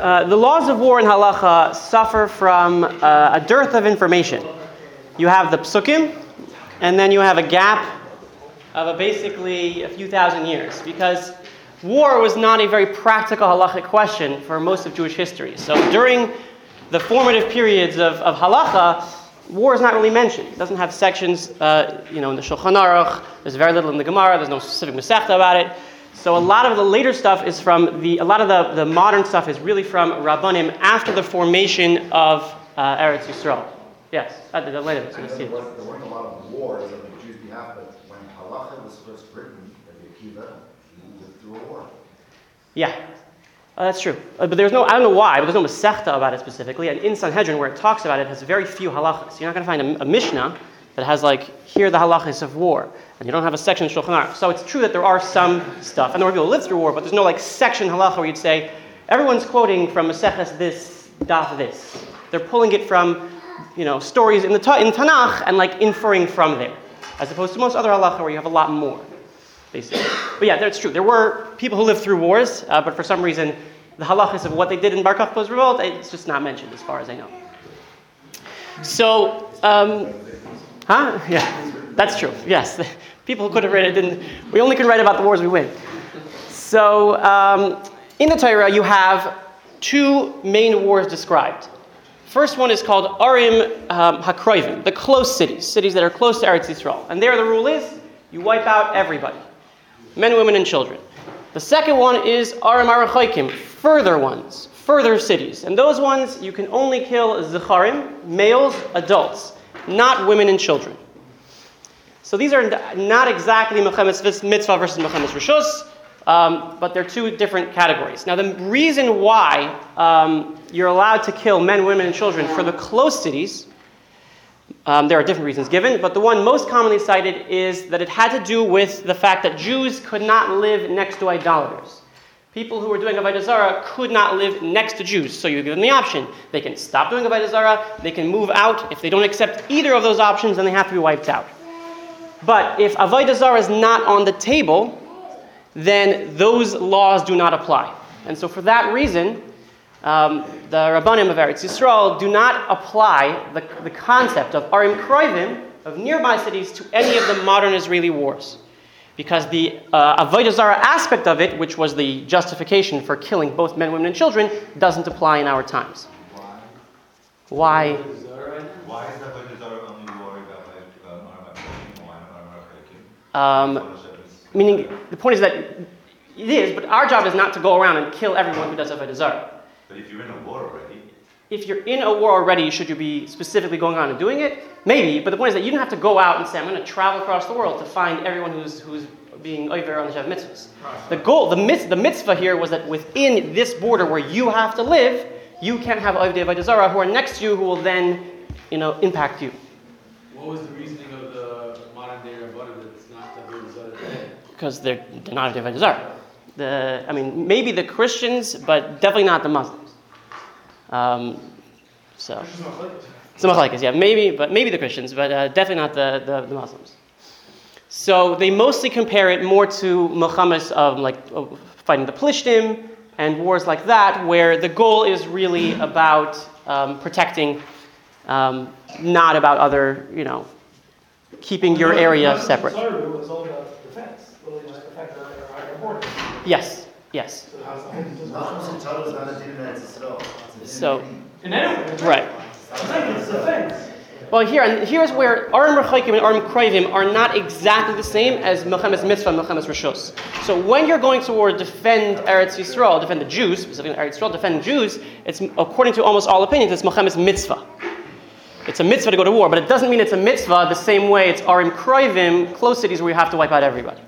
uh, the laws of war in halacha suffer from uh, a dearth of information. You have the psukim, and then you have a gap of a basically a few thousand years because war was not a very practical halachic question for most of Jewish history. So during the formative periods of, of halacha, war is not really mentioned. It doesn't have sections, uh, you know, in the Shulchan Aruch. There's very little in the Gemara. There's no specific Masechta about it. So a lot of the later stuff is from the, a lot of the, the modern stuff is really from Rabbanim after the formation of uh, Eretz Yisrael. Yes, at the, the later. there, was, there weren't a lot of wars on the Jews' behalf, but when halacha was first written, Rabbi Akiva lived through a war. Yeah, uh, that's true. Uh, but there's no, I don't know why, but there's no Masechta about it specifically. And in Sanhedrin, where it talks about it, has very few halachas. You're not going to find a, a, Mishnah that has, like, here the halachas of war. And you don't have a section in Shulchan Aruch. So it's true that there are some stuff, and there are people who live through war, but there's no, like, section halacha where you'd say, everyone's quoting from Maseches this, daf this. They're pulling it from, you know, stories in the in Tanakh and, like, inferring from there. As opposed to most other halacha where you have a lot more basically. But yeah, that's true. There were people who lived through wars, uh, but for some reason, the halachas of what they did in Bar Kokhba's revolt, it's just not mentioned as far as I know. So, um, huh? Yeah, that's true. Yes, people could have read it didn't. We only can write about the wars we win. So, um, in the Torah, you have two main wars described. First one is called Arim um, Hakroivim, the close cities, cities that are close to Eretz Yisrael. And there the rule is you wipe out everybody men, women, and children. The second one is Arim Arachoikim, further ones, further cities. And those ones you can only kill Zecharim, males, adults, not women and children. So these are not exactly Milchemes Mitzvah versus Milchemes Rishus, um, but they're two different categories. Now, the reason why um, you're allowed to kill men, women, and children for the close cities um, there are different reasons given, but the one most commonly cited is that it had to do with the fact that Jews could not live next to idolaters. People who were doing Avodah Zarah could not live next to Jews, so you give them the option. They can stop doing Avodah Zarah, they can move out. If they don't accept either of those options, then they have to be wiped out. But if Avodah Zarah is not on the table, then those laws do not apply. And so for that reason, um, the Rabbanim of Eretz Yisrael do not apply the, the concept of Arim Kroivim, of nearby cities, to any of the modern Israeli wars. Because the uh, Avodah Zarah aspect of it, which was the justification for killing both men, women, and children, doesn't apply in our times. Why? Why is Avodah Zarah only worried about uh, um, Meaning, the point is that it is, but our job is not to go around and kill everyone who does Avodah zara. But if you're in a war already. If you're in a war already, should you be specifically going on and doing it? Maybe, but the point is that you don't have to go out and say, I'm going to travel across the world to find everyone who's, who's being over on the Sheva mitzvahs. The goal, the, mitz, the mitzvah here was that within this border where you have to live, you can have Oivdei Avodah who are next to you who will then, you know, impact you. What was the reasoning of the modern day Rabbanim that it's not Avodah Zarah Because they're, they're not Avodah Zarah. The, I mean, maybe the Christians, but definitely not the Muslims. Um, so, some machlekes, yeah, maybe, but maybe the Christians, but uh, definitely not the, the, the, Muslims. So they mostly compare it more to Muhammad's of like fighting the Plishtim and wars like that, where the goal is really about um, protecting, um, not about other, you know, keeping your area separate. Yes, yes. So, right. Well, here and here's where Arim Rechakim and Arim Kroivim are not exactly the same as Milchemes Mitzvah and Milchemes Rishos. So when you're going to war defend Eretz Yisrael, defend the Jews, specifically Eretz Yisrael, defend Jews, it's according to almost all opinions, it's Milchemes Mitzvah. It's a mitzvah to go to war, but it doesn't mean it's a mitzvah the same way it's Arim Kroivim, close cities where you have to wipe out everybody.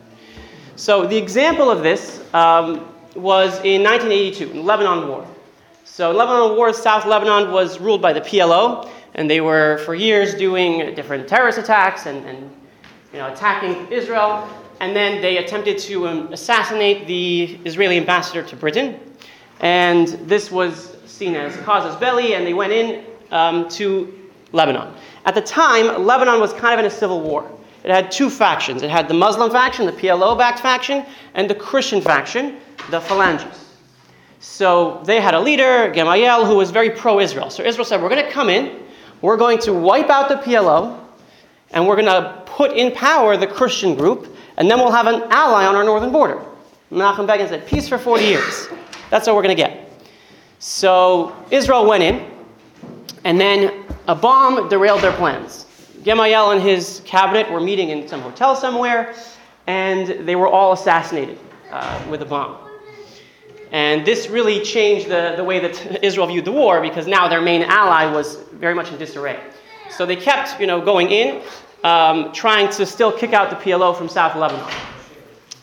So the example of this um, was in 1982, in the Lebanon War. So Lebanon War, South Lebanon was ruled by the PLO, and they were for years doing different terrorist attacks and, and you know, attacking Israel. And then they attempted to um, assassinate the Israeli ambassador to Britain. And this was seen as casus belli, and they went in um, to Lebanon. At the time, Lebanon was kind of in a civil war. It had two factions. It had the Muslim faction, the PLO backed faction, and the Christian faction, the Phalanges. So they had a leader, Gemayel, who was very pro Israel. So Israel said, We're going to come in, we're going to wipe out the PLO, and we're going to put in power the Christian group, and then we'll have an ally on our northern border. Menachem Begin said, Peace for 40 years. That's what we're going to get. So Israel went in, and then a bomb derailed their plans. Gemayel and his cabinet were meeting in some hotel somewhere, and they were all assassinated uh, with a bomb. And this really changed the, the way that Israel viewed the war because now their main ally was very much in disarray. So they kept, you know, going in, um, trying to still kick out the PLO from South Lebanon.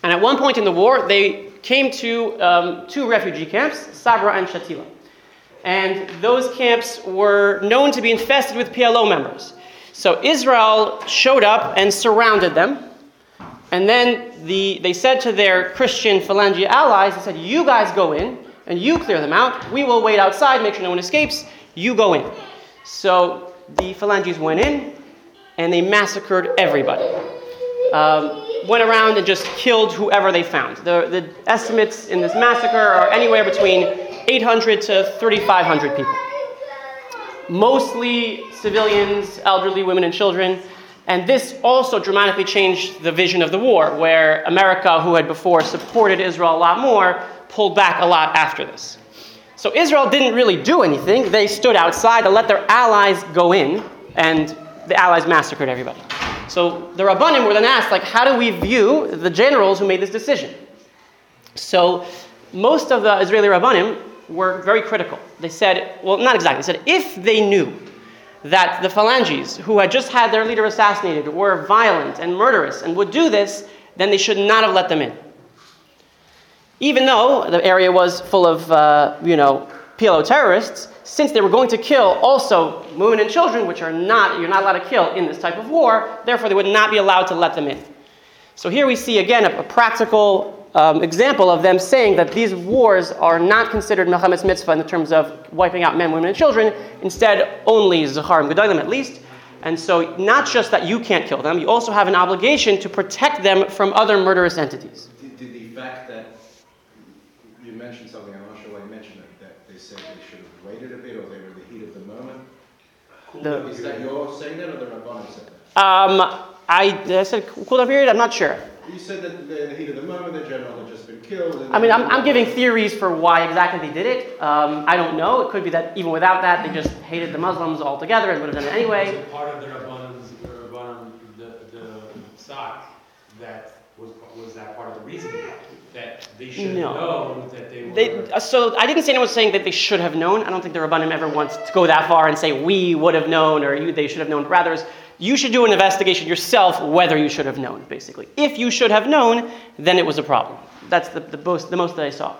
And at one point in the war, they came to um, two refugee camps, Sabra and Shatila. And those camps were known to be infested with PLO members. So Israel showed up and surrounded them. And then the, they said to their Christian Phalangia allies, they said, You guys go in and you clear them out. We will wait outside, make sure no one escapes. You go in. So the Phalanges went in and they massacred everybody. Um, went around and just killed whoever they found. The, the estimates in this massacre are anywhere between 800 to 3,500 people. Mostly civilians, elderly women, and children. And this also dramatically changed the vision of the war, where America, who had before supported Israel a lot more, pulled back a lot after this. So Israel didn't really do anything. They stood outside to let their allies go in, and the allies massacred everybody. So the Rabbanim were then asked, like, how do we view the generals who made this decision? So most of the Israeli Rabbanim were very critical. They said, well, not exactly. They said, if they knew that the Phalanges, who had just had their leader assassinated, were violent and murderous and would do this, then they should not have let them in. Even though the area was full of, uh, you know, PLO terrorists, since they were going to kill also women and children, which are not, you're not allowed to kill in this type of war, therefore they would not be allowed to let them in. So here we see again a, a practical um, example of them saying that these wars are not considered Melchemet's mitzvah in the terms of wiping out men, women, and children. Instead, only Zacharim Gedolim at least. And so, not just that you can't kill them, you also have an obligation to protect them from other murderous entities. Did, did the fact that you mentioned something, I'm not sure why you mentioned it, that they said they should have waited a bit or they were the heat of the moment? The- Is that your saying that or the Rabbanim said that? Um, I, I said cool down period? I'm not sure. You said that the, the heat of the moment, the general had just been killed. and- I mean, I'm, I'm giving theories for why exactly they did it. Um, I don't know. It could be that even without that, they just hated the Muslims altogether and would have done it anyway. Was it part of the Rabbanim's, the Rabbanim, the, the stock, that was, was that part of the reasoning? That they should have No. known that they were. They, uh, so I didn't say anyone was saying that they should have known. I don't think the Rabbanim ever wants to go that far and say we would have known or you, they should have known. Rather, is you should do an investigation yourself whether you should have known, basically. If you should have known, then it was a problem. That's the, the, most, the most that I saw.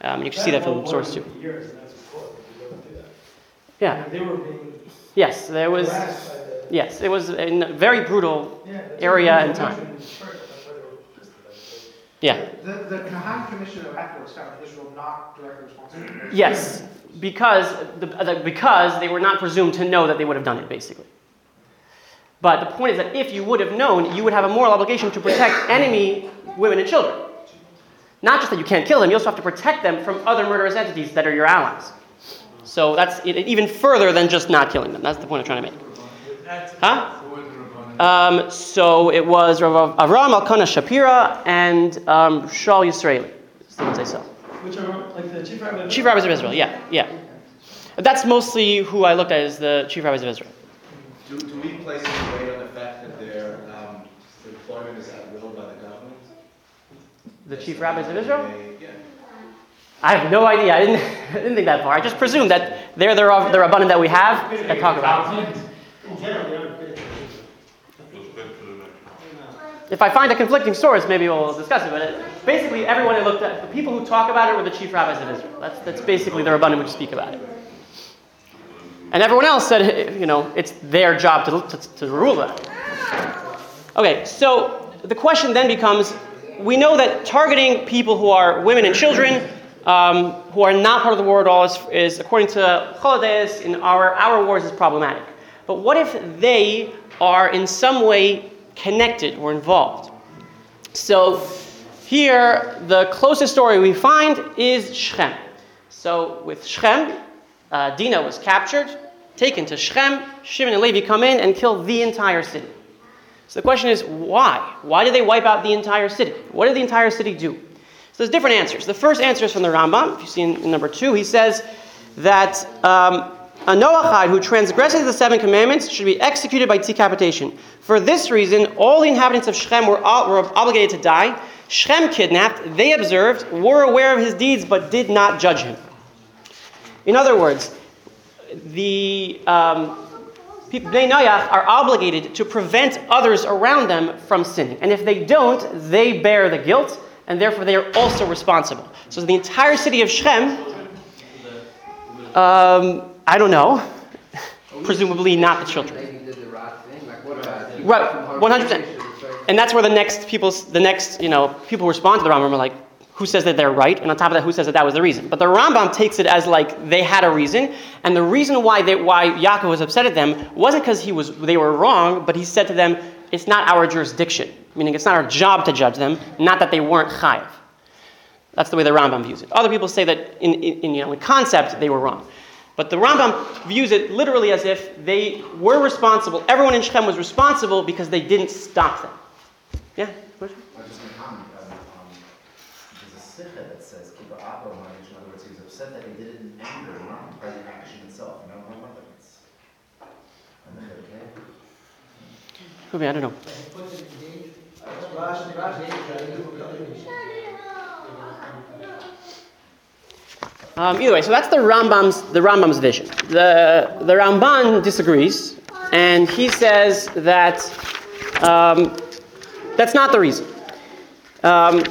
Um, you can see that from source two. Years, and that's before, they go into that. Yeah. They were being Yes, there was. the. Yes, it was a very brutal Yeah, area and time. mentioned in the church, that's why they were pissed about it. Yeah. The, the Kahan Commission of Ethics found Israel not directly responsible. Yes, because the, the, because they were not presumed to know that they would have done it, basically. But the point is that if you would have known, you would have a moral obligation to protect enemy women and children. Not just that you can't kill them, you also have to protect them from other murderous entities that are your allies. So that's even further than just not killing them. That's the point I'm trying to make. Huh? Um, so it was Rav Avram Elkanah Shapira and um, Shaul Yisraeli. That's the ones I saw. Which are like the chief rabbi. Chief rabbis of Israel, yeah, yeah. That's mostly who I looked at as the chief rabbis of Israel. Do, do we place any weight on the fact that their um, employment is at will by the government? The chief rabbis of Israel? They- Yeah. I have no idea. I didn't, I didn't think that far. I just presumed that they're the, the rabbanim that we have that talk about it. In general, they aren't good. If I find a conflicting source, maybe we'll discuss it. But it, basically, everyone I looked at, the people who talk about it were the chief rabbis of Israel. That's, that's basically the rabbanim which speak about it. And everyone else said, you know, it's their job to, to, to rule that. Okay, so the question then becomes we know that targeting people who are women and children, um, who are not part of the war at all, is, is according to Choladeus, in our, our wars, is problematic. But what if they are in some way connected or involved? So here, the closest story we find is Shechem. So with Shechem, uh, was captured, taken to Shechem. Shimon and Levi come in and kill the entire city. So the question is, why? Why did they wipe out the entire city? What did the entire city do? So there's different answers. The first answer is from the Rambam. If you see in, in number two, he says that um, a Noachide who transgresses the seven commandments should be executed by decapitation. For this reason, all the inhabitants of Shechem were, were obligated to die. Shechem kidnapped, they observed, were aware of his deeds, but did not judge him. In other words, the um, people, Bnei Noach are obligated to prevent others around them from sinning. And if they don't, they bear the guilt, and therefore they are also responsible. So the entire city of Shechem, um, I don't know, presumably not the children. Right, 100%. And that's where the next people, the next, you know, people respond to the Rambam are like, who says that they're right? And on top of that, who says that that was the reason? But the Rambam takes it as like they had a reason, and the reason why they, why Yaakov was upset at them wasn't because he was they were wrong, but he said to them, it's not our jurisdiction, meaning it's not our job to judge them, not that they weren't chayiv. That's the way the Rambam views it. Other people say that in, in, in, you know, in concept they were wrong. But the Rambam views it literally as if they were responsible, everyone in Shechem was responsible because they didn't stop them. Yeah? Question? I just want to comment, um, um, there's a sikha that says, Kiba Abba Manich, in other words, he was upset that he did it in anger, not by the action itself. No, no, no, it's. And then, okay? Could I don't know. Um, either way, so that's the Rambam's the Rambam's vision. The the Ramban disagrees, and he says that um, that's not the reason. Um,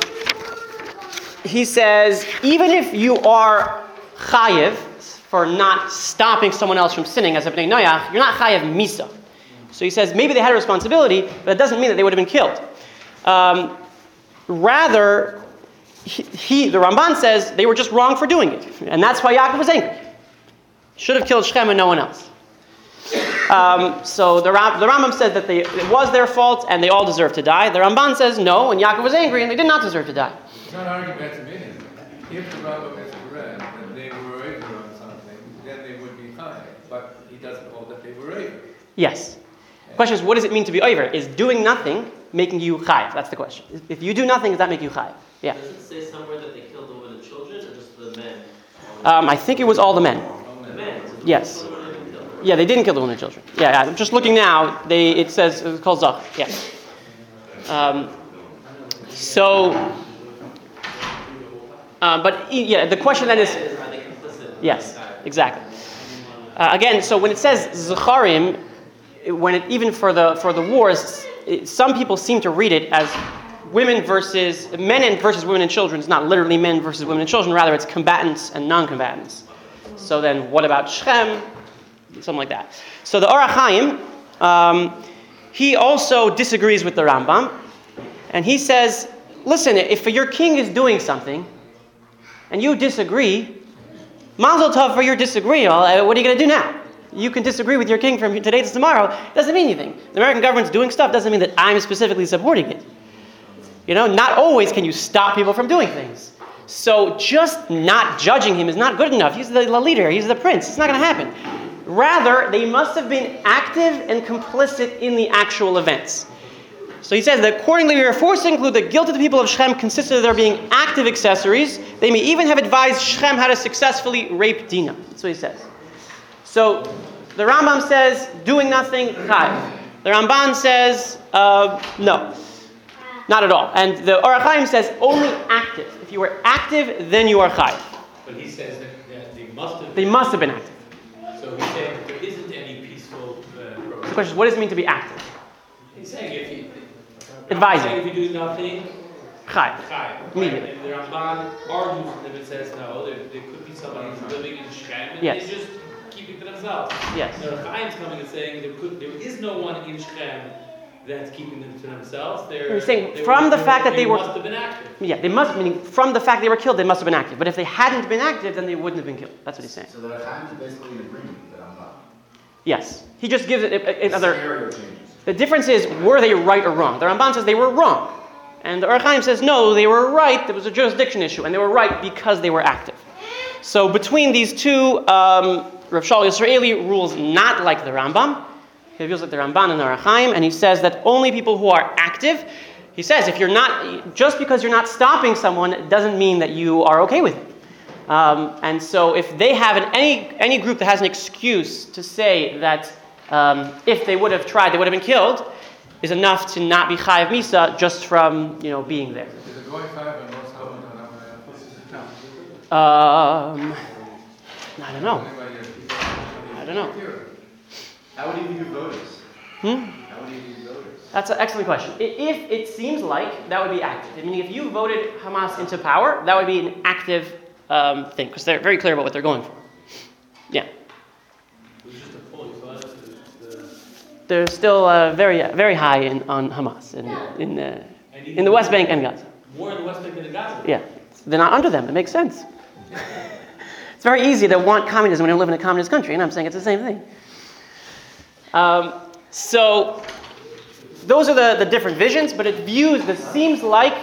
he says even if you are chayiv for not stopping someone else from sinning as a bnei noyach, you're not chayiv misa. So he says maybe they had a responsibility, but it doesn't mean that they would have been killed. Um, rather, he, he, the Ramban says they were just wrong for doing it, and that's why Yaakov was angry. Should have killed Shechem and no one else. Um, so the, Ram, the Rambam said that they, it was their fault and they all deserved to die. The Ramban says no, and Yaakov was angry and they did not deserve to die. It's not arguing that's minute. If the Rambam is correct, that they were ignorant on something, then they would be fine. But he doesn't hold that they were ignorant. Yes. The question is, what does it mean to be over? Is doing nothing making you chayiv? That's the question. If you do nothing, does that make you chayiv? Yeah. Does it say somewhere that they killed the women and children, or just the men? Um, I think it was all the men. The men. so Yes. the women didn't kill. Yeah, they didn't kill the women and children. Yeah, yeah, I'm just looking now. They it says it's called Zach. Yeah. Um, so, uh, but yeah, the question then is Is, are they yes, exactly. Uh, again, so when it says Zacharim, when it even for the for the wars, it, some people seem to read it as women versus men and versus women and children. It's not literally men versus women and children. Rather, it's combatants and non-combatants. So then, what about Shechem? Something like that. So the Ohr HaChaim, um, he also disagrees with the Rambam, and he says, "Listen, if your king is doing something, and you disagree, Mazel tov for your disagreeal. Uh, What are you going to do now? You can disagree with your king from today to tomorrow. It doesn't mean anything. The American government's doing stuff doesn't mean that I'm specifically supporting it. You know, not always can you stop people from doing things. So just not judging him is not good enough. He's the leader, he's the prince. It's not going to happen. Rather, they must have been active and complicit in the actual events. So he says that accordingly, we are forced to include the guilt of the people of Shechem consisted of their being active accessories. They may even have advised Shechem how to successfully rape Dinah. That's what he says. So the Rambam says doing nothing, chai. The Ramban says uh, no, not at all. And the Ohr HaChaim says only active. If you were active, then you are chai. But he says that, they must have. They must have been active. So he's saying that there isn't any peaceful uh, The question is, what does it mean to be active? He's saying if you. Advising. If you do nothing, Chai. Chai. Immediately. And the Ramban argues with him and says, no, there, there could be somebody who's living in and Yes. They just keep it to themselves. Yes. The Chaim's coming and saying there could, there is no one in Shechem that's keeping them to themselves. They're, He's saying they from were- the fact that they were- must have been active. Yeah, they must, meaning from the fact they were killed, they must have been active. But if they hadn't been active, then they wouldn't have been killed. That's what he's saying. So the Chaim is basically in agreement that I'm not. Yes. He just gives it a- a- another. The difference is, were they right or wrong? The Ramban says they were wrong. And the Orach says, no, they were right. There was a jurisdiction issue, and they were right because they were active. So between these two, um, Rav Shaul Yisraeli rules not like the Rambam. He rules like the Ramban and the Ohr HaChaim, and he says that only people who are active. He says if you're not, just because you're not stopping someone doesn't mean that you are okay with it. Um, and so if they have an, any any group that has an excuse to say that um, if they would have tried, they would have been killed, is enough to not be chayav misa just from you know being there. Is it going five and what's going on? Um, I don't know. I don't know. How would you view voters? Hmm? How would you view voters? That's an excellent question. If it seems like that would be active, I mean, if you voted Hamas into power, that would be an active um, thing because they're very clear about what they're going for. Yeah, It was just a poll, you saw it, the, the, they're still uh, very, very high in, on Hamas in, in, the, in the West Bank and Gaza. More in the West Bank than in Gaza. Yeah, they're not under them. It makes sense. it's very easy to want communism when you live in a communist country, and I'm saying it's the same thing. Um, so those are the, the different visions, but it views this seems like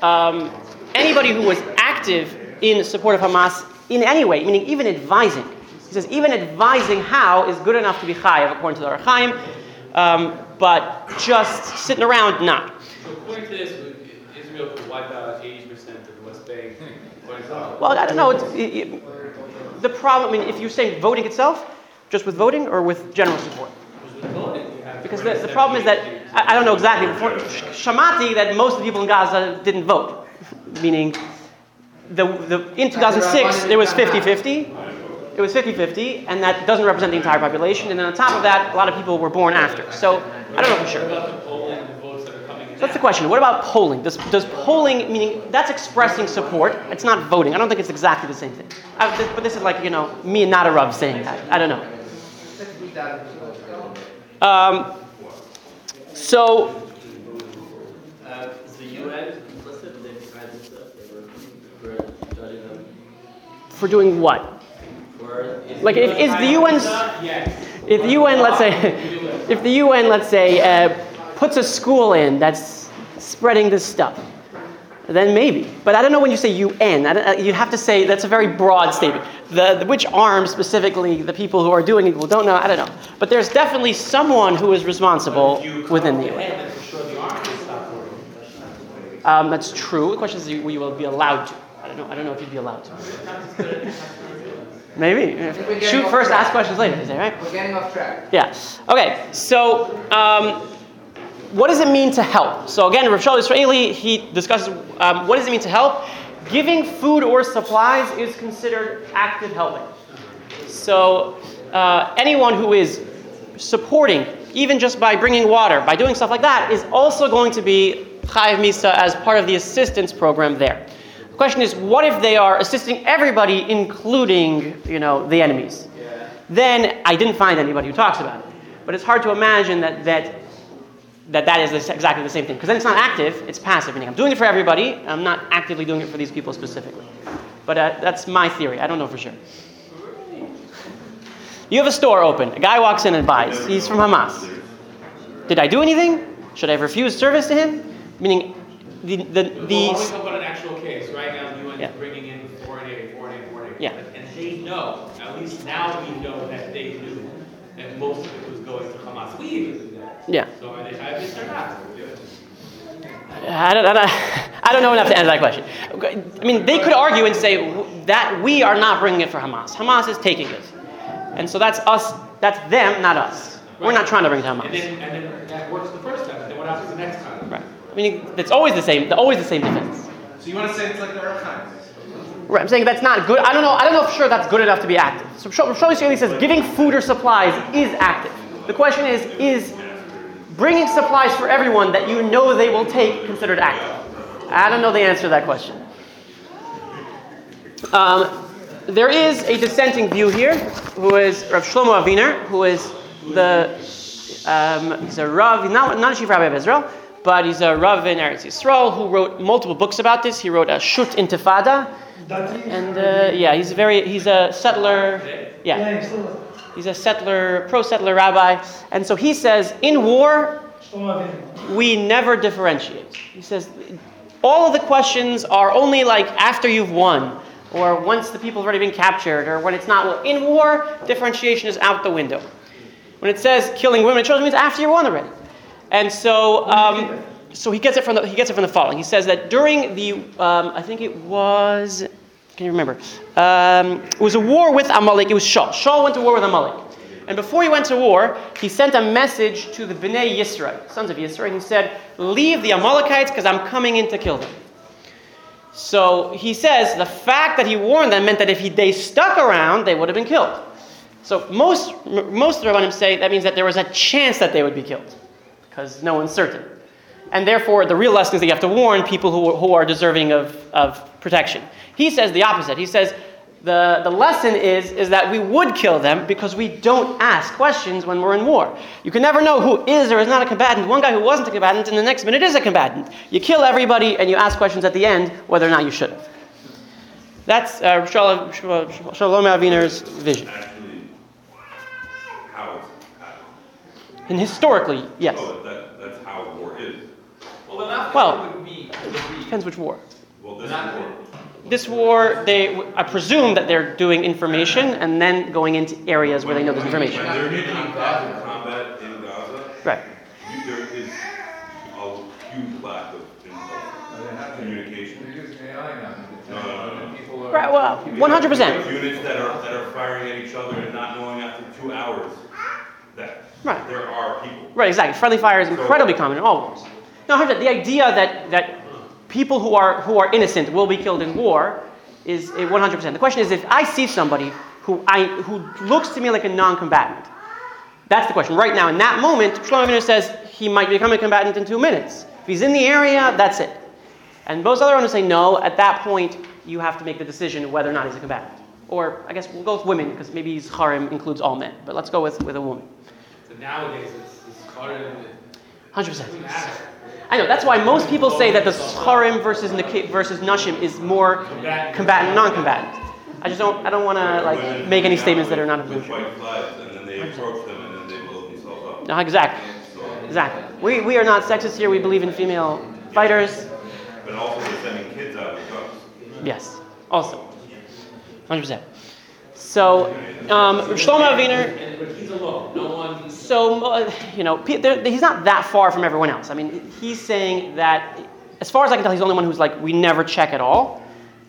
um, anybody who was active in support of Hamas in any way, meaning even advising. He says even advising how is good enough to be chayav according to the Ohr HaChaim, um, but just sitting around not. So according to this, Israel could wipe out eighty percent of the West Bank. Well, I don't know. It's, it, it- the problem, I mean, if you're saying voting itself, just with voting or with general support? Because with voting, you have Because the, the problem is that, I, I don't know exactly, before, Shamati, that most of the people in Gaza didn't vote. Meaning, the, the, in 2006, it was 50-50. It was 50-50, and that doesn't represent the entire population. And then on top of that, a lot of people were born after. So, I don't know for sure. That's the question. What about polling? Does, does polling, meaning that's expressing support, it's not voting. I don't think it's exactly the same thing. I, this, but this is like, you know, me and Nadarov saying that. I don't know. Um, so, for doing what? Like, if- is the UN's If the UN, let's say, if the UN, let's say, uh, puts a school in that's spreading this stuff, then maybe. But I don't know when you say UN. I don't- uh, you have to say that's a very broad statement. The, the which arm specifically the people who are doing it will don't know. I don't know. But there's definitely someone who is responsible you within the UN. ahead, sure the army will stop voting. Um, that's true. The question is, you, you will be allowed to. I don't know. I don't know if you'd be allowed to. Maybe. Shoot first, track. ask questions later. Is that right? We're getting off track. Yeah. Okay. So, um, what does it mean to help? So again, Rav Shaul Yisraeli he discusses um, what does it mean to help. Giving food or supplies is considered active helping. So uh, anyone who is supporting, even just by bringing water, by doing stuff like that, is also going to be chayiv misa as part of the assistance program there. The question is, what if they are assisting everybody, including you know the enemies? then I didn't find anybody who talks about it. But it's hard to imagine that that, that, that is exactly the same thing. Because then it's not active, it's passive. Meaning I'm doing it for everybody, I'm not actively doing it for these people specifically. But uh, that's my theory. I don't know for sure. You have a store open. A guy walks in and buys. He's from Hamas. Did I do anything? Should I have refused service to him? Meaning, the, the, Well, the, me talk about an actual case. Right now, the UN Yeah. is bringing in foreign aid, foreign aid, foreign aid. Yeah. And they know, at least now we know that they knew that most of it was going to Hamas. We even knew that. yeah. So are they Zionists or not? I don't, I, don't, I don't know enough to answer that question. I mean, they could argue and say that we are not bringing it for Hamas. Hamas is taking it. And so that's us, that's them, not us. We're not trying to bring it to And Hamas. then, and then that works the first time, then what happens the next time? Right. I mean, it's always the same, always the same defense. So you want to say it's like the archives? Right, I'm saying that's not good. I don't know. I don't know for sure that's good enough to be active. So Shlomo Yisraeli says giving food or supplies is active. The question is, is bringing supplies for everyone that you know they will take considered active? I don't know the answer to that question. Um, there is a dissenting view here, who is Rav Shlomo Aviner, who is the um, he's a Rav, not, not a chief rabbi of Israel, but he's a Rav in Eretz Yisrael who wrote multiple books about this. He wrote a Shut Intifada, and uh, yeah, he's a very he's a settler. Yeah, he's a settler, pro-settler rabbi, and so he says in war we never differentiate. He says all of the questions are only like after you've won. or once the people have already been captured, or when it's not. Well, in war, differentiation is out the window. When it says killing women and children, it means after you won already. And so, um, so he gets it from the he gets it from the following. He says that during the um, I think it was can you remember? Um, it was a war with Amalek. It was Shaul. Shaul went to war with Amalek. And before he went to war, he sent a message to the Bnei Yisrael, sons of Yisrael. He said, Leave the Amalekites because I'm coming in to kill them. So he says the fact that he warned them meant that if he, they stuck around, they would have been killed. So most, most of the Rabbanim say that means that there was a chance that they would be killed because no one's certain. And therefore, the real lesson is that you have to warn people who, who are deserving of, of protection. He says the opposite. He says the, the lesson is, is that we would kill them because we don't ask questions when we're in war. You can never know who is or is not a combatant. One guy who wasn't a combatant, and the next minute is a combatant. You kill everybody and you ask questions at the end whether or not you should. That's uh, Shalom, Shalom Aviner's vision. Actually, how it's happened. And historically, yes. Oh, that, that's how war is. Well, the not Well, would be, would be Depends which war. Well, this Not- war, This war, they, I presume that they're doing information and then going into areas where they know there's information. when they're making combat combat in Gaza, Right. you- there is a huge lack of communication. They're using AI now. No, no, no, no. People are- Right, well, 100%. Units that are, that are firing at each other and not knowing after two hours that Right. there are people. Right, exactly. Friendly fire is incredibly common in all wars. No, 100%. The idea that, that people who are, who are innocent will be killed in war is 100%. The question is if I see somebody who, I, who looks to me like a non combatant, that's the question. Right now, in that moment, Shlomo says he might become a combatant in two minutes. If he's in the area, that's it. And most other owners say no, at that point, you have to make the decision whether or not he's a combatant. Or I guess we'll go with women, because maybe his harem includes all men. But let's go with, with a woman. So nowadays, it's, it's harder 100%. I know, that's why most people say that the Scharim versus, Nik- versus Nashim is more combatant, non-combatant. I just don't, I don't want to like make any statements that are not with- of With white flags, and then they approach them, and then they up. No, exactly, exactly. We, we are not sexist here, we believe in female fighters. But also they're sending kids out with guns. Yes, also. 100%. So, um, Shlomo Aviner, but he's alone, no one. so, uh, you know, he's not that far from everyone else. I mean, he's saying that, as far as I can tell, he's the only one who's like, we never check at all.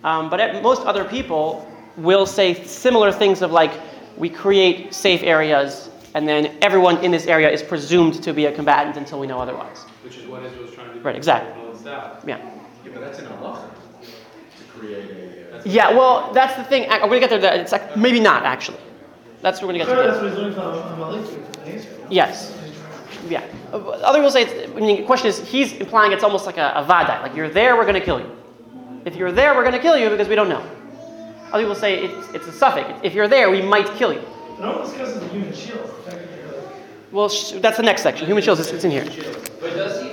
Um, but at, most other people will say similar things of like, we create safe areas, and then everyone in this area is presumed to be a combatant until we know otherwise. Which is what Israel's trying to do. Right, exactly. All this out. Yeah. Yeah, but that's in halacha, to create a, Yeah, well, that's the thing. I'm going to get there. that- It's like, maybe not, actually. That's what we're going to get Sure, to. that's what he's doing from Amalek. Yes. Yeah. Other will say, it's, I mean, the question is, he's implying it's almost like a, a vada. Like, you're there, we're going to kill you. If you're there, we're going to kill you because we don't know. Other people say it's, it's a safek. If you're there, we might kill you. But all discusses the human shield. technically, Well, sh- that's the next section. Human shields, it's, it's in here. But does he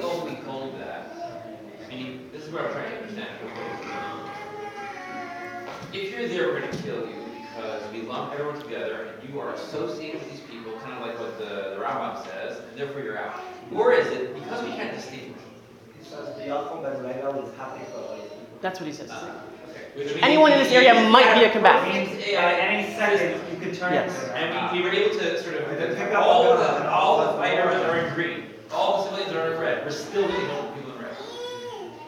there, we're gonna kill you because we lump everyone together and you are associated with these people, kind of like what the, the Rambam says, and therefore you're out. Or is it because we can't distinguish? That's what he says. Uh-huh. Which means- Anyone in this area might be a combatant. Means Any second, you could turn Yes. And we, we were able to sort of Pick of, up all the the, gun. all the fighters are in green, all the civilians are in red, we're still getting more people in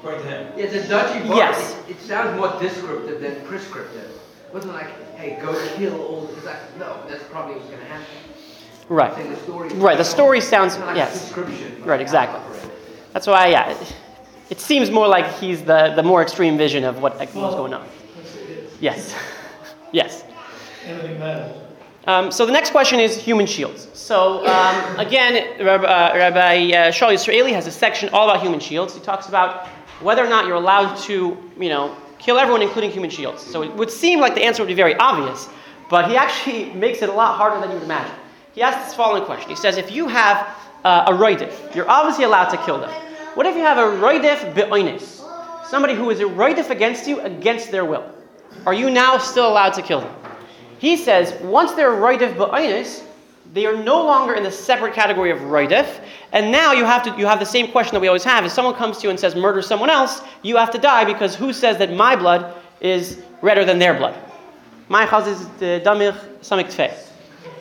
red. According to him. Yeah, the Dutchy part, Yes. it, it sounds more descriptive than prescriptive. It wasn't like, hey, go kill all, it's like, no, that's probably what's gonna happen. Right. The story. Right, the story sounds- like yes. description. Right, exactly. how to operate. That's why, yeah. It, it seems more like he's the, the more extreme vision of what, what's going on. that's it is. Yes. yes. Everything matters. Um, so the next question is human shields. So um, again, Rabbi, uh, Rabbi uh, Shaul Yisraeli has a section all about human shields. He talks about whether or not you're allowed to, you know, kill everyone, including human shields. So it would seem like the answer would be very obvious, but he actually makes it a lot harder than you would imagine. He asks this following question. He says, if you have uh, a roidif, you're obviously allowed to kill them. What if you have a roidif be'oinis, somebody who is a roidif against you against their will? Are you now still allowed to kill them? He says once they're roidif ba'inus, they are no longer in the separate category of roidif, and now you have to you have the same question that we always have. If someone comes to you and says murder someone else, you have to die because who says that my blood is redder than their blood. My is uh, the damich samik.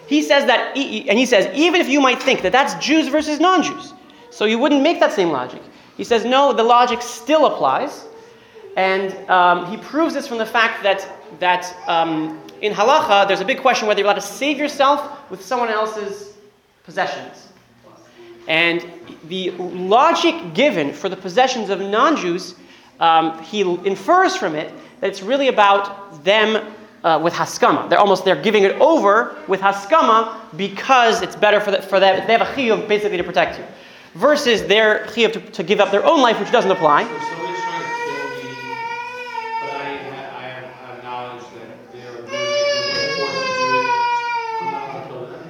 He says that, and he says, even if you might think that that's Jews versus non Jews, so you wouldn't make that same logic. He says, no, the logic still applies. And um, he proves this from the fact that, that um, in halacha, there's a big question whether you're allowed to save yourself with someone else's possessions. And the logic given for the possessions of non Jews, um, he infers from it that it's really about them uh, with haskama. They're almost they're giving it over with haskama because it's better for, the, for them. They have a chiyuv basically to protect you, versus their chiyuv to, to give up their own life, which doesn't apply. So somebody's trying to kill me, but I, ha- I have, have knowledge that they're doing it, they're forced to do it. I'm not gonna kill them.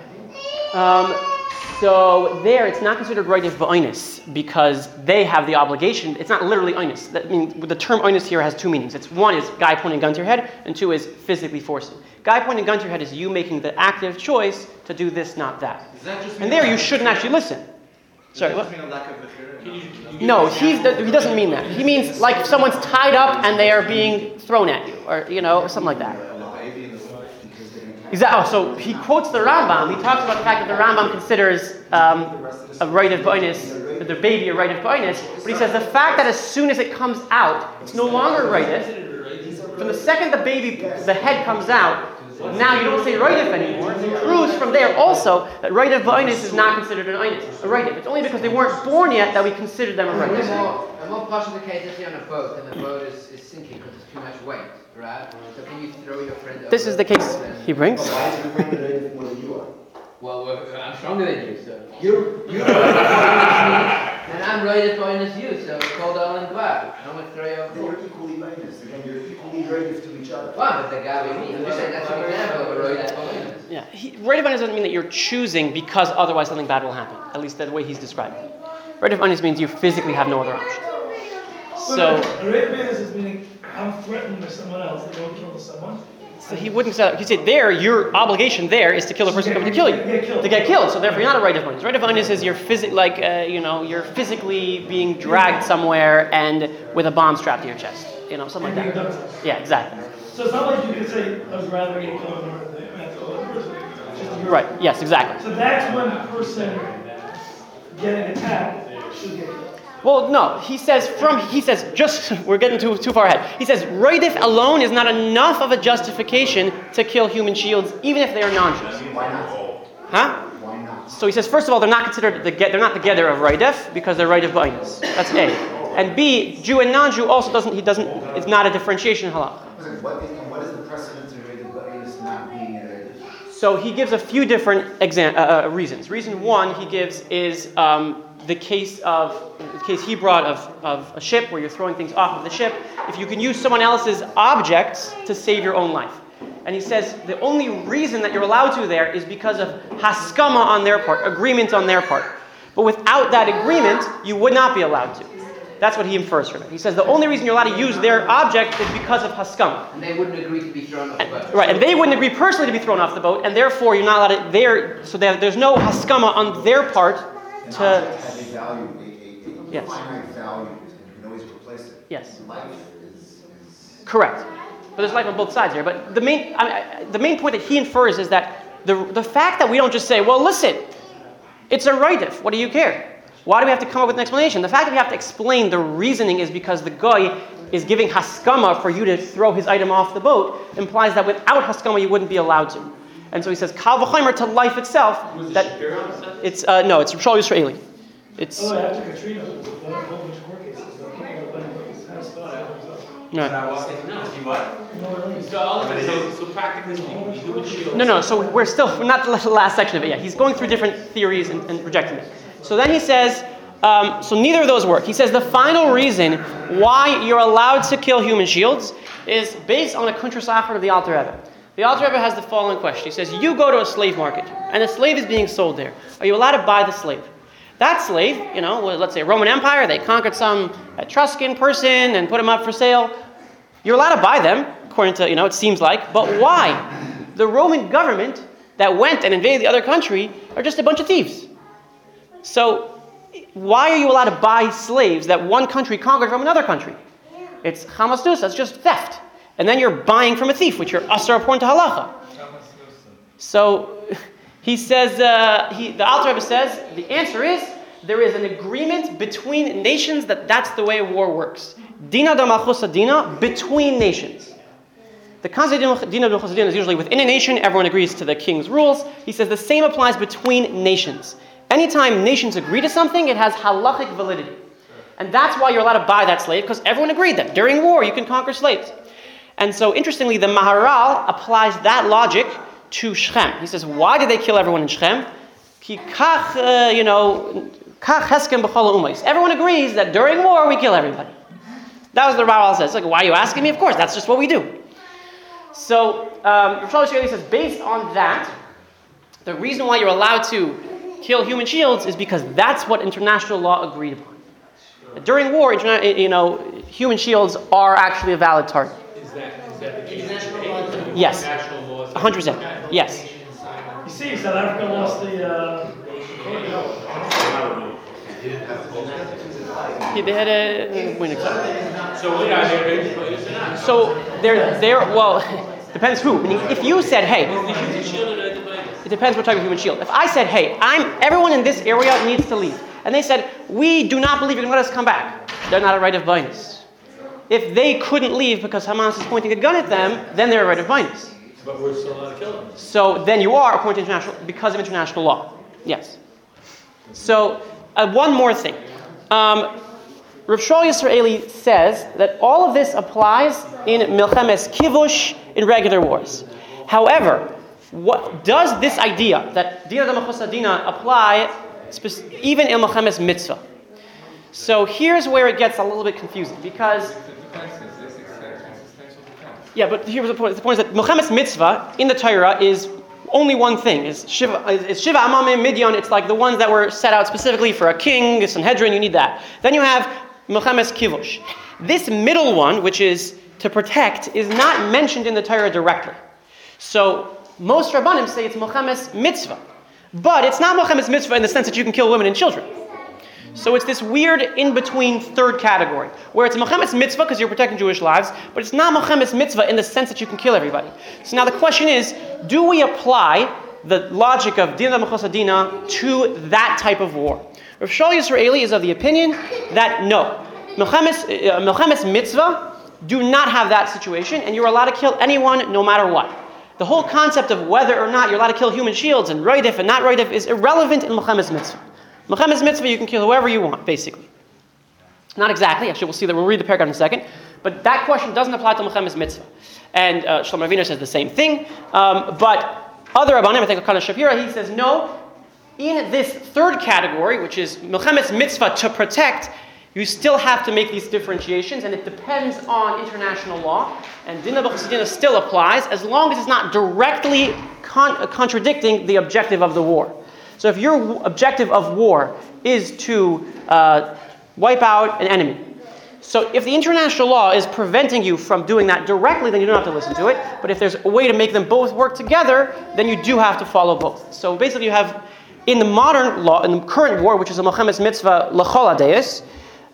Um, so there, it's not considered right if ba'inus because they have the obligation. It's not literally inus. That I mean, the term inus here has two meanings. It's one is guy pointing a gun to your head, and two is physically forcing. Guy pointing a gun to your head is you making the active choice to do this, not that. And there, you shouldn't actually listen. Sorry, what? Can you, can you give No, an he's, example? he doesn't mean that. He means like if someone's tied up and they are being thrown at you, or you know, something like that. Exactly. Oh, so he quotes the Rambam. He talks about the fact that the Rambam considers um, a roidif ba'inus, the baby a roidif ba'inus, but he says the fact that as soon as it comes out, it's no longer right. From the second the baby, the head comes out, now you don't say right of anymore. It proves from there also that roidif ba'inus is not considered an inus, a right of. It's only because they weren't born yet that we consider them a right The of. more, the more partial the case is you're on a boat and the boat is, is sinking because there's too much weight, right? So can you throw your friend This is the case and- he brings. Well, we're- I'm stronger than you, so. You're, you're And I'm rated for as you, so call down and back. I'm gonna throw you over. equally minus, again, you're equally relative to each other. Well, but the guy with me, I'm just saying that's an example of a rated for Yeah, he, roidif ba'inus doesn't mean that you're choosing because otherwise something bad will happen. At least the way he's describing it. Roidif ba'inus means you physically have no other option. So, Great business is meaning I'm threatened by someone else, they don't kill someone. so he wouldn't say he said there your obligation there is to kill the person coming to kill you, Get killed. to get killed. So therefore, you're not a roidif ba'inus. Right of honest is you're physic like uh, you know you're physically being dragged somewhere and with a bomb strapped to your chest, you know something like that. Yeah, exactly. So it's not like you can say, I would rather get killed than have kill person. It's just you're- Right. Yes, exactly. So that's when the person getting attacked should get killed. Well, no, he says from he says just we're getting too too far ahead. He says roidif alone is not enough of a justification to kill human shields, even if they are non-Jews. Why not? Huh? Why not? So he says first of all they're not considered the get they're not the together of roidif because they're roidif b'inus. That's A. And B, Jew and non-Jew also doesn't he doesn't it's not a differentiation in halakha. What is, what is the precedent to not being a? So he gives a few different exam- uh, uh, reasons. Reason one he gives is um, the case of the case he brought of, of a ship where you're throwing things off of the ship. If you can use someone else's objects to save your own life. And he says the only reason that you're allowed to there is because of haskama on their part, agreement on their part. But without that agreement, you would not be allowed to. That's what he infers from it. He says the only reason you're allowed to use their object is because of haskama. And they wouldn't agree to be thrown off the boat. Right, and they wouldn't agree personally to be thrown off the boat, and therefore you're not allowed to. There, so there, there's no haskama on their part to. object has a value, a, a, a Yes. finite value, and you can always replace it. Yes. Life is, is. Correct, but there's life on both sides here. But the main, I mean, I- the main point that he infers is that the the fact that we don't just say, well, listen, it's a rightif. What do you care? Why do we have to come up with an explanation? The fact that we have to explain the reasoning is because the guy is giving haskama for you to throw his item off the boat implies that without haskama you wouldn't be allowed to. And so he says, kal v'chaimer to life itself. Was it That Shapiro it's uh, no, it's Shaul Yisraeli. It's Oh, after Katrina, a whole bunch of court cases, though. People got like, kind of spot out, so. no. No. No. So, ultimately, so, so practically speaking, human shields. No, no, so we're still, we're not the last section of it yet. He's going through different theories and, and rejecting it. So then he says, um, so neither of those work. He says the final reason why you're allowed to kill human shields is based on a kuntrasachar of the Alter Rebbe. The Alter Rebbe has the following question. He says, you go to a slave market, and a slave is being sold there. Are you allowed to buy the slave? That slave, you know, let's say Roman Empire, they conquered some Etruscan person and put him up for sale. You're allowed to buy them, according to, you know, it seems like. But why? The Roman government that went and invaded the other country are just a bunch of thieves. So, why are you allowed to buy slaves that one country conquered from another country? It's hamastus, that's just theft. And then you're buying from a thief, which you're asar upon to halacha. So he says, uh, he, the Alter Rebbe says, the answer is there is an agreement between nations that that's the way war works. Dina da dina, between nations. The concept of dina da is usually within a nation, everyone agrees to the king's rules. He says the same applies between nations. Anytime nations agree to something, it has halachic validity. And that's why you're allowed to buy that slave, because everyone agreed that during war you can conquer slaves. And so, interestingly, the Maharal applies that logic to Shechem. He says, why did they kill everyone in? Ki uh, you know. Everyone agrees that during war we kill everybody. That was the Maharal says. Like, why are you asking me? Of course, that's just what we do. So, um, Shlomo says, based on that, the reason why you're allowed to kill human shields is because that's what international law agreed upon. During war, interna- you know, human shields are actually a valid target. Is that, is that the case Yes. International laws. 100%. Yes. You see, South Africa lost the, uh, Yeah, they had a win a So, yeah, they're ready to play this or not? So they're they're well, depends who. Meaning, if you said, hey, it depends what type of human shield. If I said, hey, I'm everyone in this area needs to leave, and they said, we do not believe you're going to let us come back, they're not a roidif ba'inus. If they couldn't leave because Hamas is pointing a gun at them, then they're a roidif ba'inus. But we're still allowed to kill them. So then you are according to international because of international law. Yes. So uh, one more thing. Um, Rav Shaul Yisraeli says that all of this applies in milchemes kivush in regular wars. However, what does this idea that dina dina apply spec- even in milchemes mitzvah? So here's where it gets a little bit confusing because yeah, but here's the point. The point is that Milchemes Mitzvah in the Torah is only one thing. Is Shiva, is Sheva Amamim Midian. It's like the ones that were set out specifically for a king, a Sanhedrin. You need that. Then you have Milchemes Kivush. This middle one, which is to protect, is not mentioned in the Torah directly. So most Rabbanim say it's Milchemes Mitzvah, but it's not Milchemes Mitzvah in the sense that you can kill women and children. So it's this weird in-between third category, where it's Milchemes mitzvah because you're protecting Jewish lives, but it's not Milchemes mitzvah in the sense that you can kill everybody. So now the question is, do we apply the logic of Dina Dina to that type of war? Rav Shaul Yisraeli is of the opinion that no, uh, Milchemes mitzvah do not have that situation, and you're allowed to kill anyone no matter what. The whole concept of whether or not you're allowed to kill human shields and roidif and not roidif is irrelevant in Milchemes mitzvah. Milchemes mitzvah, you can kill whoever you want, basically. Not exactly. Actually, we'll see that. We'll read the paragraph in a second. But that question doesn't apply to Milchemes mitzvah. And uh, Shlomo Aviner says the same thing. Um, but other Rabbanim, I think Akana Shapira, he says no. In this third category, which is Milchemes mitzvah to protect, you still have to make these differentiations, and it depends on international law. And Dinah B'Chasidina still applies as long as it's not directly con- contradicting the objective of the war. So if your objective of war is to uh, wipe out an enemy, so if the international law is preventing you from doing that directly, then you don't have to listen to it. But if there's a way to make them both work together, then you do have to follow both. So basically, you have in the modern law, in the current war, which is a Milchemes mitzvah lachol adeis,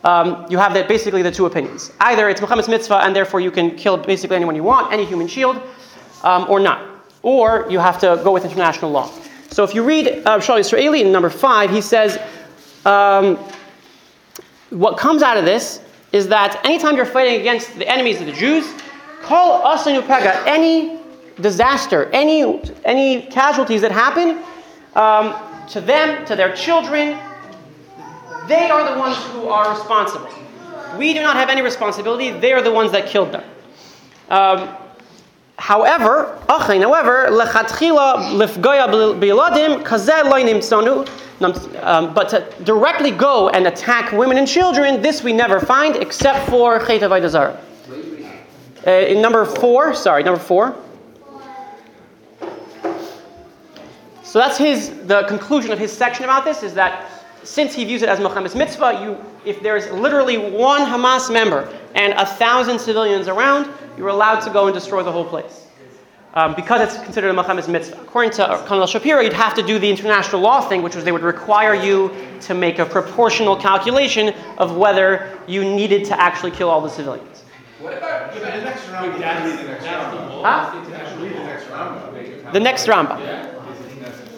um, you have that basically the two opinions. Either it's Milchemes mitzvah and therefore you can kill basically anyone you want, any human shield, um, or not. Or you have to go with international law. So if you read uh, Shaul Yisraeli in number five, he says, um, what comes out of this is that anytime you're fighting against the enemies of the Jews, call Asanu Pega, any disaster, any, any casualties that happen um, to them, to their children, they are the ones who are responsible. We do not have any responsibility, they are the ones that killed them. Um, However, however, lechatchila tzonu. But to directly go and attack women and children, this we never find except for Chet Avodah uh, In number four, sorry, number four. So that's his, the conclusion of his section about this is that since he views it as Milchemes mitzvah, you, if there's literally one Hamas member and a thousand civilians around, you were allowed to go and destroy the whole place. Um, because it's considered a Milchemes mitzvah. According to Colonel Shapiro, you'd have to do the international law thing, which was they would require you to make a proportional calculation of whether you needed to actually kill all the civilians. What about, Yeah, next now we That's, can read the next that's the Huh? The international Read the goal. next Rambam. The next Rambam. Yeah.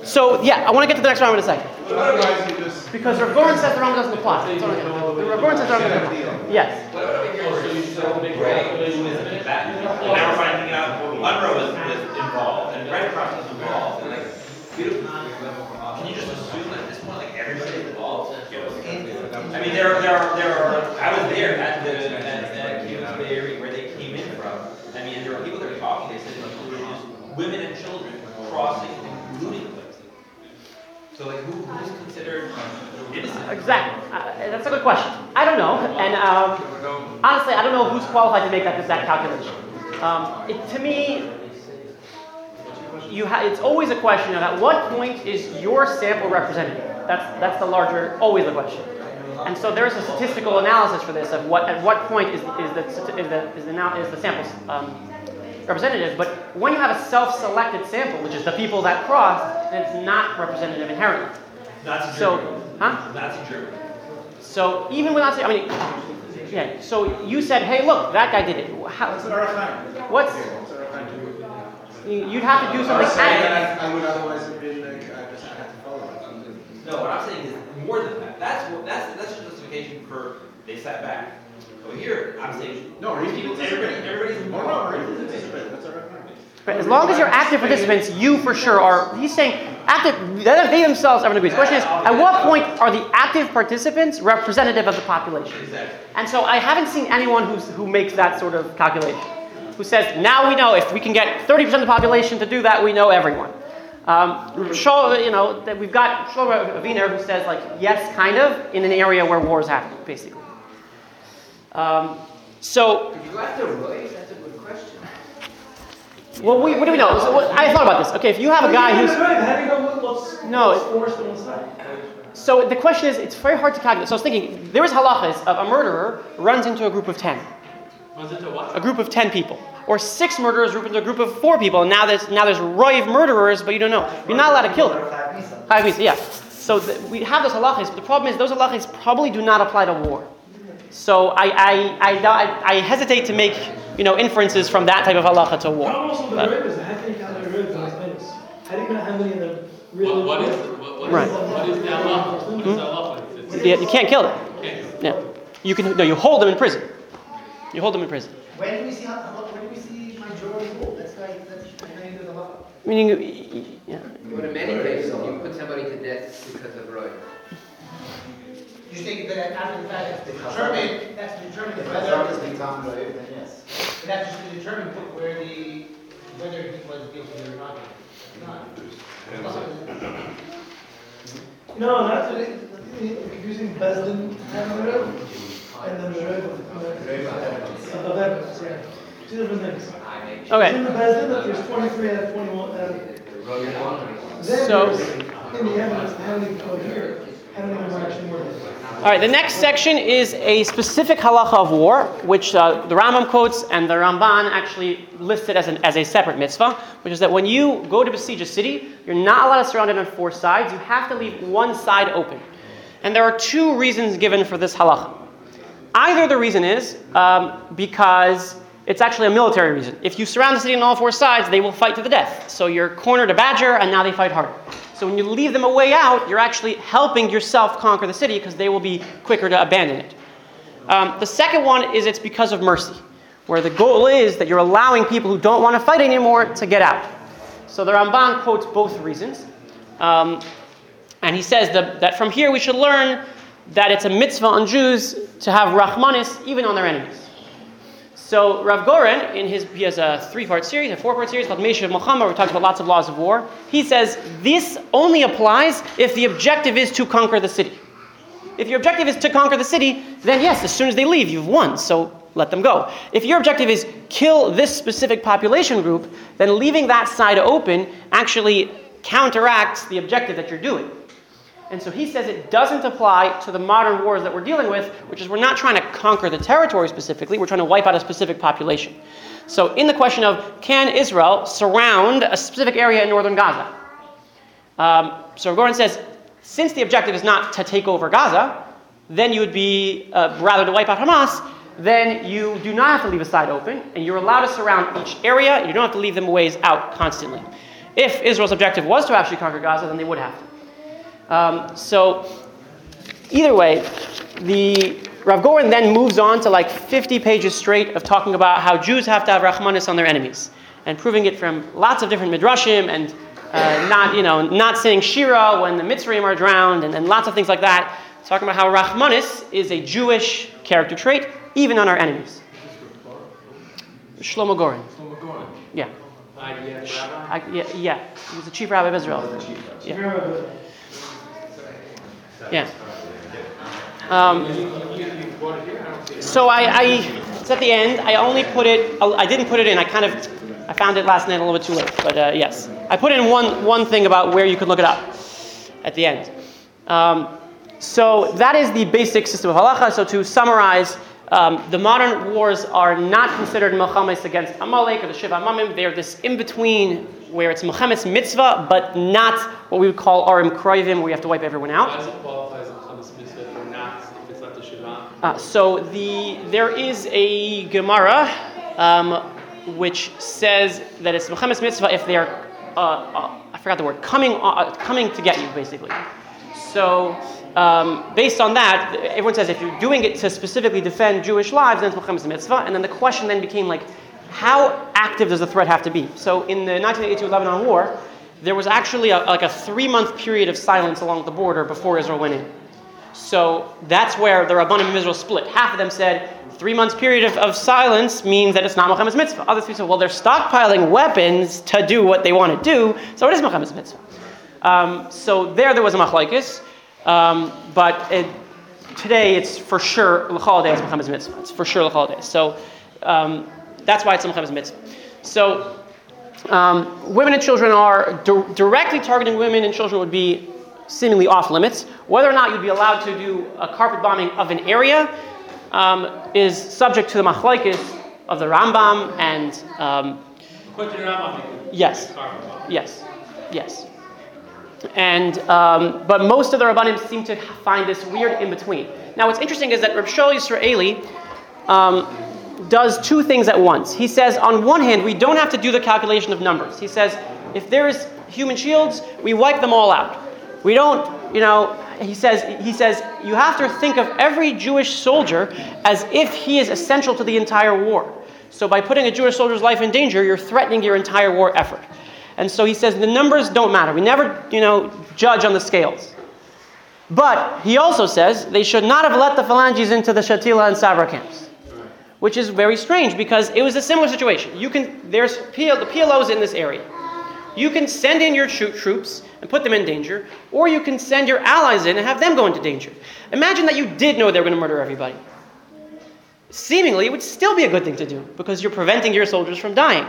So yeah, I want to get to the next Rambam in a second. Because Rav says the Rambam doesn't apply. Says the Rambam doesn't apply. Yes. Now we're finding out Monroe was, involved, and Red Cross was involved, can you just assume at this point, like, involved? I mean, there, there are, there are, I was there at the, at, at Kingsbury, where they came in from. I mean, there people talking, they said, women and children crossing So like, who, who's considered innocent? Exactly. Uh, that's a good question. I don't know, and um, honestly, I don't know who's qualified to make that exact calculation. Um, it, to me, you ha- it's always a question of at what point is your sample representative? That's that's the larger, always the question. And so there is a statistical analysis for this of what at what point is, is the is the is the, is the sample um, representative. But when you have a self-selected sample, which is the people that crossed, then it's not representative inherently. That's So, huh? Nazi Germany. So even without saying, I mean, yeah. So you said, hey, look, that guy did it. How, What's an Ohr HaChaim? what's What's an Ohr HaChaim? you- you'd have to do I'm something. saying that I I would otherwise have been, like, I just had to follow it. No, what I'm saying is more than that. That's what, that's, that's justification for, they sat back. But here, I'm saying. No, these people, everybody, everybody's No, involved. no, he's participating, that's Ohr HaChaim. Right, As long as you're active participants, you for sure are. He's saying active. They themselves are agree. The question is, at what point are the active participants representative of the population? Exactly. And so I haven't seen anyone who's, who makes that sort of calculation, who says, now we know if we can get 30% of the population to do that, we know everyone. Um, Shol- you know, that we've got Shlomo Aviner who says, like, yes, kind of, in an area where wars is happening, basically. Um, so, Did you have to Roy? That's a good question. well, we, what do we know? So what, I thought about this. Okay, if you have a guy who's. How do you know what- what's, No, what's it- forced on one side? So the question is, it's very hard to calculate. So I was thinking, there is halachas of a murderer runs into a group of 10. Was it a what? a group of 10 people. Or six murderers group into a group of four people, and now there's now there's a roy of murderers, but you don't know. You're not allowed to kill them. Chayav misa, yeah. So th- we have those halachas, but the problem is those halachas probably do not apply to war. So I, I, I, I, I hesitate to make you know inferences from that type of halacha to war. How also the But- rivers, how can you calculate rivers on famous? How do you know how many of them really? What, what is, what, what is, Right. what is the Allah? What is the Allah? Hmm? It's- you, you can't kill them. Okay. Yeah. You can no, you hold them in prison. You hold them in prison. When do we see, how- when do we see majority rule? That's like, that's according to the law. Meaning, y- y- yeah. But in many cases, you put somebody to death because of Roy. You think that after the fact, it's determined, that's determined If whether, Hazar is become Goyev, then yes. that's just to determine where the, whether he was guilty or not. Not. No, that's what it, you're confusing Besdin and the Rev, and then the yeah. Two different things. It's in Okay. the Besdin that there's twenty-three out of twenty-one, uh, out of. Then So- there's, in the evidence, how many go here, how many of them are actually murdered? All right, the next section is a specific halacha of war, which uh, the Rambam quotes and the Ramban actually listed as, an, as a separate mitzvah, which is that when you go to besiege a city, you're not allowed to surround it on four sides. You have to leave one side open. And there are two reasons given for this halacha. Either the reason is um, because it's actually a military reason. If you surround the city on all four sides, they will fight to the death. So you're cornered a badger, and now they fight harder. So when you leave them a way out, you're actually helping yourself conquer the city because they will be quicker to abandon it. Um, the second one is it's because of mercy, where the goal is that you're allowing people who don't want to fight anymore to get out. So the Ramban quotes both reasons. Um, and he says that, that from here we should learn that it's a mitzvah on Jews to have Rahmanis even on their enemies. So Rav Goren, in his he has a three-part series, a four-part series called Meshiv Milchamah, where he talks about lots of laws of war. He says this only applies if the objective is to conquer the city. If your objective is to conquer the city, then yes, as soon as they leave, you've won. So let them go. If your objective is kill this specific population group, then leaving that side open actually counteracts the objective that you're doing. And so he says it doesn't apply to the modern wars that we're dealing with, which is we're not trying to conquer the territory specifically, we're trying to wipe out a specific population. So, in the question of can Israel surround a specific area in northern Gaza? Um, so, Goren says since the objective is not to take over Gaza, then you would be uh, rather to wipe out Hamas, then you do not have to leave a side open, and you're allowed to surround each area. You don't have to leave them ways out constantly. If Israel's objective was to actually conquer Gaza, then they would have to. Um, so, either way, the Rav Goren then moves on to like 50 pages straight of talking about how Jews have to have Rahmanis on their enemies, and proving it from lots of different midrashim and uh, not, you know, not saying Shira when the Mitzrayim are drowned, and, and lots of things like that. Talking about how Rahmanis is a Jewish character trait, even on our enemies. Shlomo Goren. Shlomo Goren. Yeah. IDF rabbi? I, yeah, yeah. He was the chief rabbi of Israel. Yeah. Yeah. Um, You, you, you brought it here, I don't see it. so I, I, it's at the end. I only put it. I didn't put it in. I kind of, I found it last night a little bit too late. But uh, yes, I put in one one thing about where you could look it up at the end. Um, so that is the basic system of halacha. So to summarize, um, the modern wars are not considered milchemes against Amalek or the Sheva Amamim. They're this in between where it's milchemes mitzvah, but not what we would call arim kroivim, where you have to wipe everyone out. Why does it qualify as a chametz mitzvah if we're not, if it's not the Sheva? Uh, so the there is a Gemara um, which says that it's Milchemes mitzvah if they are uh, uh, I forgot the word coming uh, coming to get you basically. So um, based on that, everyone says if you're doing it to specifically defend Jewish lives, then it's Milchemes mitzvah. And then the question then became like, how active does the threat have to be? So in the 1982 Lebanon War, there was actually a, like a three month period of silence along the border before Israel went in. So that's where the Rabbanim of Israel split. Half of them said three months period of, of silence means that it's not Milchemes mitzvah. Others said, well, they're stockpiling weapons to do what they want to do, so it is Milchemes mitzvah. Um, so there, there was a machlaikis, um, but it, today it's for sure l'chol day is Milchemes mitzvah. It's for sure l'chol day. So um, that's why it's Milchemes mitzvah. So um, women and children are di- directly targeting women and children would be seemingly off limits. Whether or not you'd be allowed to do a carpet bombing of an area um, is subject to the machlaikis of the Rambam and um, According to the Rambam, you could- Yes. Yes, yes. And um, but most of the Rabbanim seem to find this weird in between. Now, what's interesting is that Reb Shol Yisraeli um, does two things at once. He says, on one hand, we don't have to do the calculation of numbers. He says, if there's human shields, we wipe them all out. We don't, you know. He says, he says, you have to think of every Jewish soldier as if he is essential to the entire war. So by putting a Jewish soldier's life in danger, you're threatening your entire war effort. And so he says the numbers don't matter. We never, you know, judge on the scales. But he also says they should not have let the phalanges into the Shatila and Sabra camps, which is very strange because it was a similar situation. You can there's PL, the PLOs in this area. You can send in your tro- troops and put them in danger, or you can send your allies in and have them go into danger. Imagine that you did know they were going to murder everybody. Seemingly, it would still be a good thing to do because you're preventing your soldiers from dying.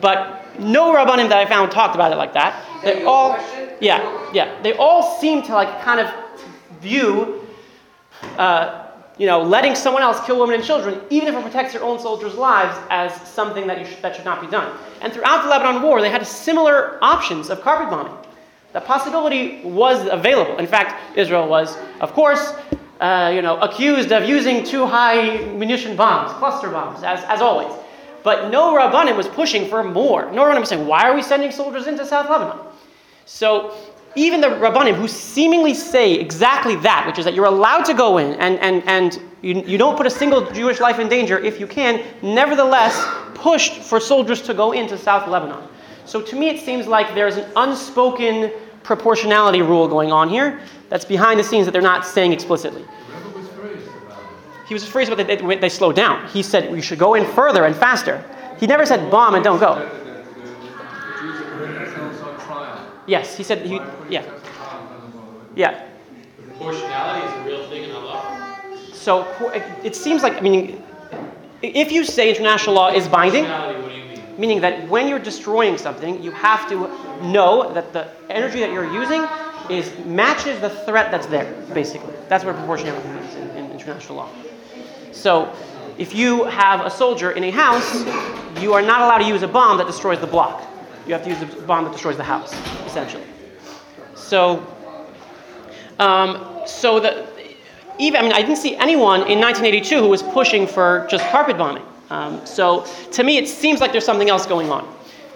But no rabbanim that I found talked about it like that. They all, yeah, yeah, they all seem to like kind of view, uh, you know, letting someone else kill women and children, even if it protects your own soldiers' lives, as something that you sh- that should not be done. And throughout the Lebanon War, they had similar options of carpet bombing. The possibility was available. In fact, Israel was, of course, uh, you know, accused of using too high munition bombs, cluster bombs, as, as always. But no Rabbanim was pushing for more. No Rabbanim was saying, why are we sending soldiers into South Lebanon? So even the Rabbanim who seemingly say exactly that, which is that you're allowed to go in and, and, and you, you don't put a single Jewish life in danger if you can, nevertheless pushed for soldiers to go into South Lebanon. So to me, it seems like there's an unspoken proportionality rule going on here that's behind the scenes that they're not saying explicitly. Rebbe was praised about it. He was afraid that they, they slowed down. He said we should go in further and faster. He never said bomb and don't go. Yes, he said he, yeah, yourself on trial and let them go away? yeah. Proportionality is a real thing in Allah. So it- it seems like I mean, if you say international law is binding, Proportionality, what do you mean? meaning that when you're destroying something, you have to know that the energy that you're using is matches the threat that's there. Basically, that's what proportionality means in, in international law. So, if you have a soldier in a house, you are not allowed to use a bomb that destroys the block. You have to use a bomb that destroys the house, essentially. So, um, so the, even, I mean, I didn't see anyone in 1982 who was pushing for just carpet bombing. Um, so to me, it seems like there's something else going on.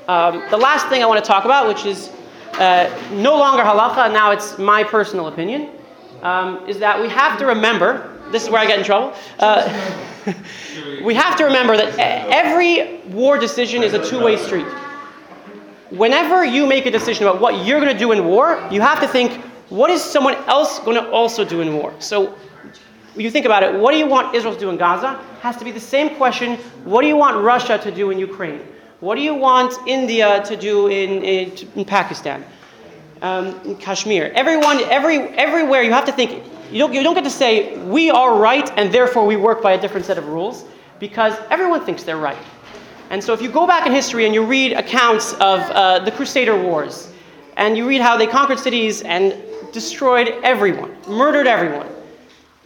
Um, the last thing I want to talk about, which is uh, no longer halacha, now it's my personal opinion, um, is that we have to remember this is where I get in trouble. Uh, we have to remember that every war decision is a two way street. Whenever you make a decision about what you're going to do in war, you have to think, what is someone else going to also do in war? So you think about it, what do you want Israel to do in Gaza? Has to be the same question. What do you want Russia to do in Ukraine? What do you want India to do in, in, in Pakistan? Um, in Kashmir. Everyone, every, everywhere, you have to think. You don't, you don't get to say we are right and therefore we work by a different set of rules because everyone thinks they're right. And so if you go back in history and you read accounts of uh, the Crusader Wars, and you read how they conquered cities and destroyed everyone, murdered everyone,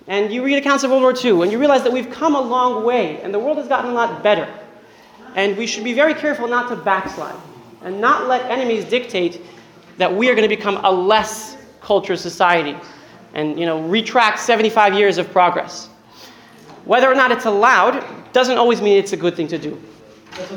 and you read accounts of World War II, and you realize that we've come a long way, and the world has gotten a lot better. And we should be very careful not to backslide, and not let enemies dictate that we are going to become a less cultured society, and you know, retract 75 years of progress. Whether or not it's allowed doesn't always mean it's a good thing to do.